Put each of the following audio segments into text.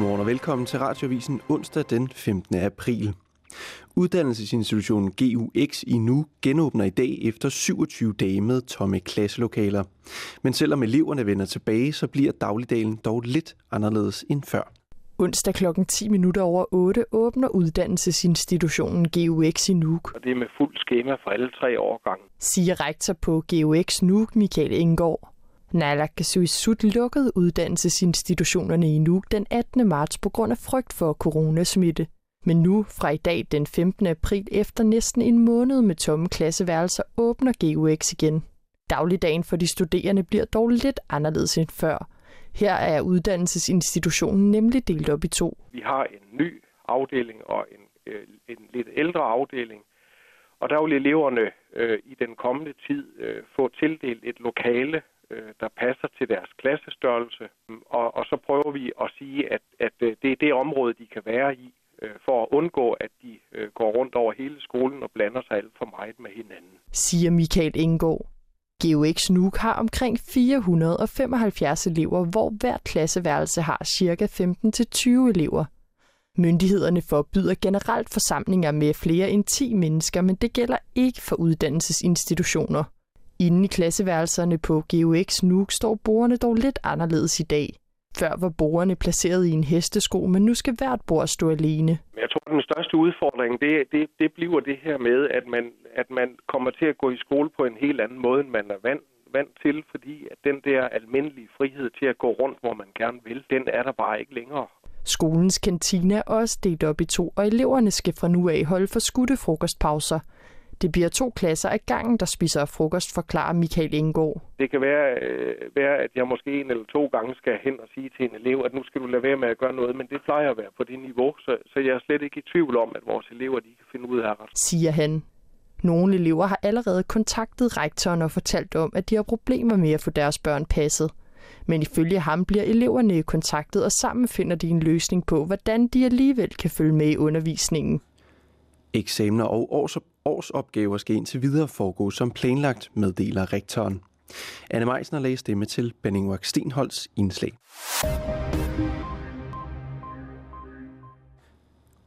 Godmorgen og velkommen til Radiovisen onsdag den 15. april. Uddannelsesinstitutionen GUX i Nu genåbner i dag efter 27 dage med tomme klasselokaler. Men selvom eleverne vender tilbage, så bliver dagligdagen dog lidt anderledes end før. Onsdag kl. 10 minutter over 8 åbner uddannelsesinstitutionen GUX i Nuuk. Og det er med fuld skema for alle tre årgange. Siger rektor på GUX Nuuk, Michael Engård. Naalakkersuisut lukkede uddannelsesinstitutionerne i Nuuk den 18. marts på grund af frygt for coronasmitte. Men nu, fra i dag den 15. april, efter næsten en måned med tomme klasseværelser, åbner GUX igen. Dagligdagen for de studerende bliver dog lidt anderledes end før. Her er uddannelsesinstitutionen nemlig delt op i to. Vi har en ny afdeling og en, øh, en lidt ældre afdeling, og der vil eleverne øh, i den kommende tid øh, få tildelt et lokale, øh, der passer til deres klassestørrelse. Og, og så prøver vi at sige, at, at øh, det er det område, de kan være i, øh, for at undgå, at de øh, går rundt over hele skolen og blander sig alt for meget med hinanden. Siger Michael Engård. GUX Nuuk har omkring 475 elever, hvor hvert klasseværelse har ca. 15-20 elever. Myndighederne forbyder generelt forsamlinger med flere end 10 mennesker, men det gælder ikke for uddannelsesinstitutioner. Inde i klasseværelserne på GUX Nuuk står bordene dog lidt anderledes i dag. Før var bordene placeret i en hestesko, men nu skal hvert bord stå alene. Jeg tror, at den største udfordring, det, det, det bliver det her med, at man, at man kommer til at gå i skole på en helt anden måde, end man er vant, vant til, fordi at den der almindelige frihed til at gå rundt, hvor man gerne vil, den er der bare ikke længere. Skolens kantine er også delt op i to, og eleverne skal fra nu af holde for skudte frokostpauser. Det bliver to klasser af gangen, der spiser frokost, forklarer Michael Engård. Det kan være, øh, være, at jeg måske en eller to gange skal hen og sige til en elev, at nu skal du lade være med at gøre noget, men det plejer at være på det niveau, så, så jeg er slet ikke i tvivl om, at vores elever de kan finde ud af det. Siger han. Nogle elever har allerede kontaktet rektoren og fortalt om, at de har problemer med at få deres børn passet. Men ifølge ham bliver eleverne kontaktet, og sammen finder de en løsning på, hvordan de alligevel kan følge med i undervisningen. Eksamener og års, årsopgaver skal indtil videre foregå som planlagt, meddeler rektoren. Anne Meisner lagde stemme til Benning Stenholds indslag.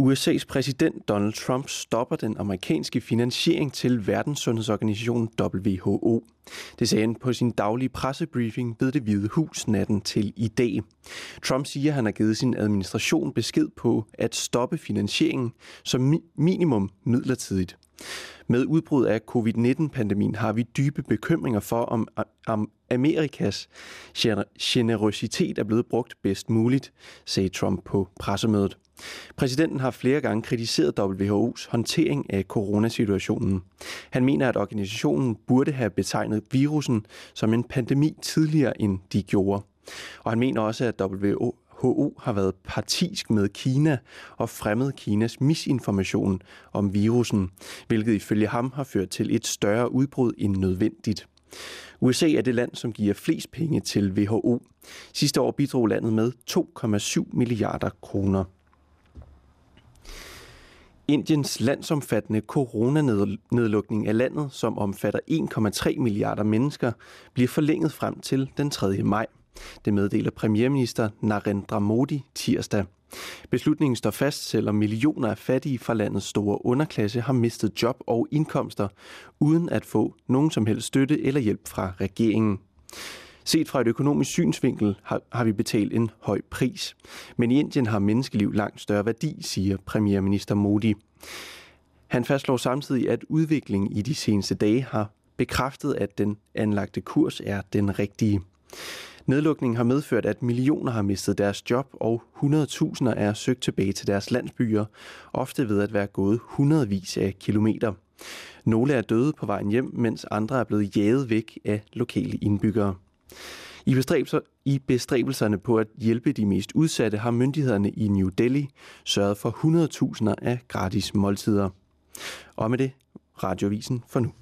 USA's præsident Donald Trump stopper den amerikanske finansiering til Verdenssundhedsorganisationen WHO. Det sagde han på sin daglige pressebriefing ved det hvide hus natten til i dag. Trump siger, at han har givet sin administration besked på at stoppe finansieringen som minimum midlertidigt. Med udbrud af covid-19-pandemien har vi dybe bekymringer for, om, om Amerikas generøsitet er blevet brugt bedst muligt, sagde Trump på pressemødet. Præsidenten har flere gange kritiseret WHO's håndtering af coronasituationen. Han mener, at organisationen burde have betegnet virusen som en pandemi tidligere, end de gjorde. Og han mener også, at WHO har været partisk med Kina og fremmet Kinas misinformation om virusen, hvilket ifølge ham har ført til et større udbrud end nødvendigt. USA er det land, som giver flest penge til WHO. Sidste år bidrog landet med 2,7 milliarder kroner. Indiens landsomfattende coronanedlukning af landet, som omfatter 1,3 milliarder mennesker, bliver forlænget frem til den 3. maj. Det meddeler premierminister Narendra Modi tirsdag. Beslutningen står fast, selvom millioner af fattige fra landets store underklasse har mistet job og indkomster, uden at få nogen som helst støtte eller hjælp fra regeringen. Set fra et økonomisk synsvinkel har, har vi betalt en høj pris. Men i Indien har menneskeliv langt større værdi, siger premierminister Modi. Han fastslår samtidig, at udviklingen i de seneste dage har bekræftet, at den anlagte kurs er den rigtige. Nedlukningen har medført, at millioner har mistet deres job, og 100.000 er søgt tilbage til deres landsbyer, ofte ved at være gået hundredvis af kilometer. Nogle er døde på vejen hjem, mens andre er blevet jaget væk af lokale indbyggere. I, bestræbelser, I bestræbelserne på at hjælpe de mest udsatte har myndighederne i New Delhi sørget for 100.000 af gratis måltider. Og med det, radiovisen for nu.